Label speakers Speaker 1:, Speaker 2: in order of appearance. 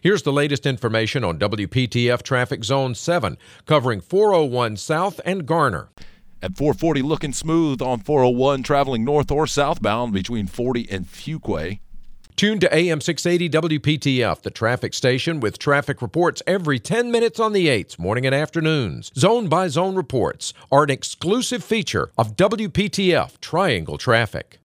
Speaker 1: Here's the latest information on WPTF Traffic Zone 7, covering 401 South and Garner.
Speaker 2: At 440, looking smooth on 401, traveling north or southbound between 40 and Fuquay.
Speaker 1: Tune to AM 680 WPTF, the traffic station with traffic reports every 10 minutes on the 8s, morning and afternoons. Zone by zone reports are an exclusive feature of WPTF Triangle Traffic.